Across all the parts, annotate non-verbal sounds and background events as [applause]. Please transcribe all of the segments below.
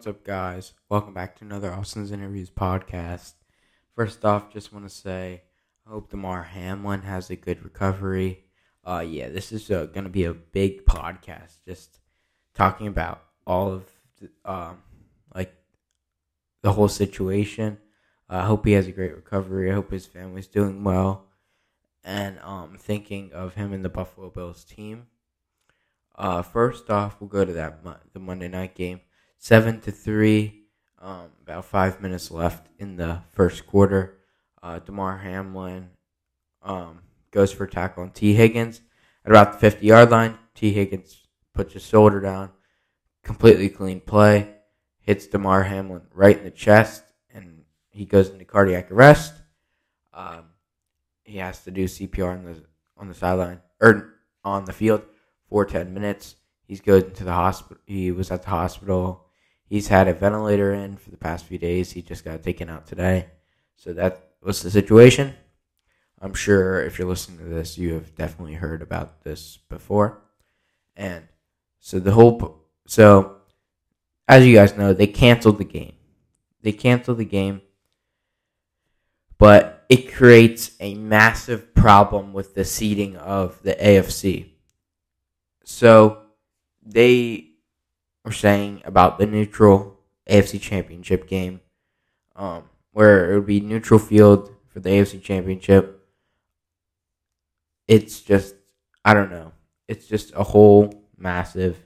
What's up, guys? Welcome back to another Austin's Interviews podcast. First off, just want to say I hope Damar Hamlin has a good recovery. Uh, yeah, this is uh, going to be a big podcast, just talking about all of the, um, like the whole situation. Uh, I hope he has a great recovery. I hope his family's doing well, and um, thinking of him in the Buffalo Bills team. Uh, first off, we'll go to that the Monday night game seven to three. Um, about five minutes left in the first quarter. Uh, Damar Hamlin um, goes for a tackle on Tee Higgins at about the 50 yard line. Tee Higgins puts his shoulder down, completely clean play, hits Damar Hamlin right in the chest, and he goes into cardiac arrest. Um, he has to do CPR on the on the sideline or on the field for 10 minutes. He's goes into the hospital. He was at the hospital He's had a ventilator in for the past few days. He just got taken out today. So that was the situation. I'm sure if you're listening to this, you have definitely heard about this before. And so the whole so as you guys know, they canceled the game. They canceled the game. But it creates a massive problem with the seating of the AFC. So they were saying about the neutral AFC Championship game, um, where it would be neutral field for the AFC Championship. It's just, I don't know. It's just a whole massive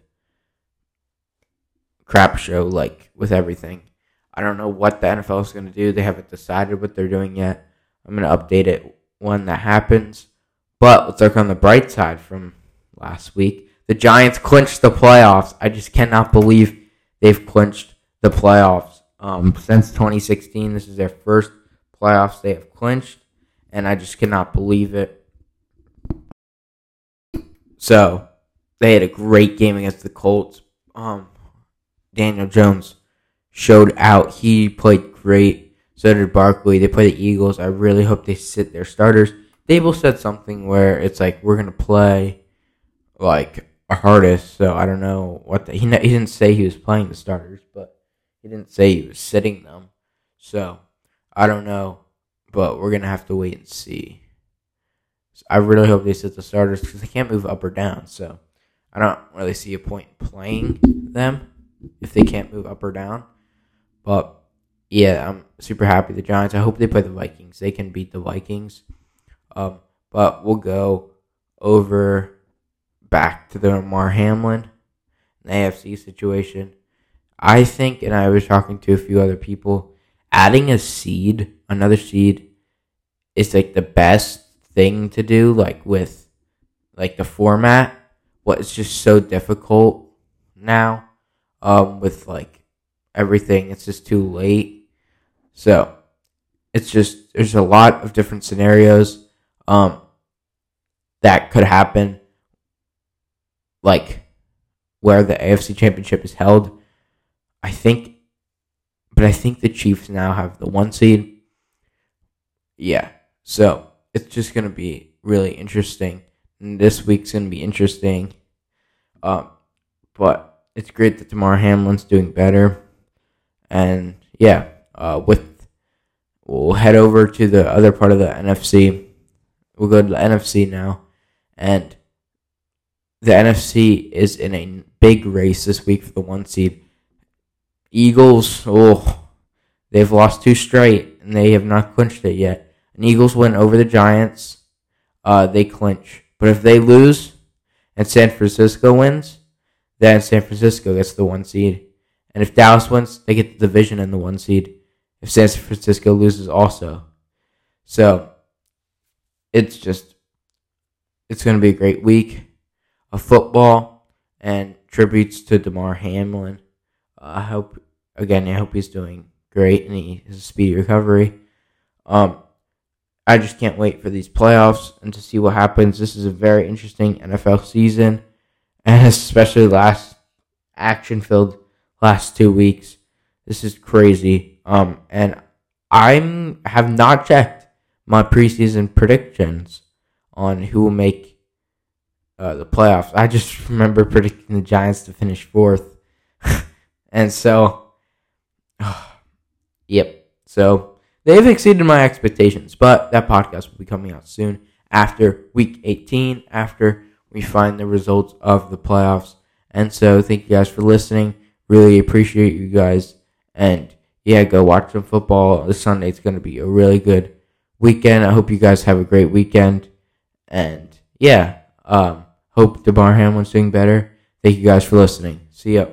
crap show, like with everything. I don't know what the NFL is going to do. They haven't decided what they're doing yet. I'm going to update it when that happens. But let's look on the bright side from last week the Giants clinched the playoffs. I just cannot believe they've clinched the playoffs. Um, since 2016, this is their first playoffs they have clinched, and I just cannot believe it. So, they had a great game against the Colts. Um, Daniel Jones showed out. He played great. So did Barkley. They play the Eagles. I really hope they sit their starters. Daboll said something where it's like we're gonna play like hardest, so I don't know what the, he he didn't say he was playing the starters, but he didn't say he was sitting them. So I don't know, but we're gonna have to wait and see. So I really hope they sit the starters because they can't move up or down. So I don't really see a point playing them if they can't move up or down. But yeah, I'm super happy the Giants. I hope they play the Vikings. They can beat the Vikings. Um, but we'll go over back to the Damar Hamlin AFC situation. I think, and I was talking to a few other people, adding a seed, another seed, is like the best thing to do. Like with like the format, what is just so difficult now. Um, with like everything, it's just too late. So it's just there's a lot of different scenarios um that could happen like where the AFC Championship is held. I think, but I think the Chiefs now have the one seed. Yeah, so it's just gonna be really interesting. And this week's gonna be interesting. Um, but it's great that Damar Hamlin's doing better, and yeah, uh, with we'll head over to the other part of the NFC. We'll go to the NFC now, and the NFC is in a big race this week for the one seed. Eagles, oh, they've lost two straight and they have not clinched it yet. And Eagles win over the Giants, uh, they clinch. But if they lose and San Francisco wins, then San Francisco gets the one seed. And if Dallas wins, they get the division and the one seed. If San Francisco loses, also. So it's just, it's going to be a great week of football and tributes to Damar Hamlin. Uh, I hope again. I hope he's doing great and he has a speedy recovery. Um, I just can't wait for these playoffs and to see what happens. This is a very interesting NFL season, and [laughs] especially last action filled last two weeks. This is crazy. Um, and I'm have not checked my preseason predictions on who will make uh, the playoffs. I just [laughs] remember predicting the Giants to finish fourth, [laughs] and so [sighs] Yep. So they've exceeded my expectations, but that podcast will be coming out soon after week 18, after we find the results of the playoffs. And so thank you guys for listening. Really appreciate you guys. And yeah, go watch some football. This Sunday it's going to be a really good weekend. I hope you guys have a great weekend. And yeah, um, hope Damar Hamlin's doing better. Thank you guys for listening. See ya.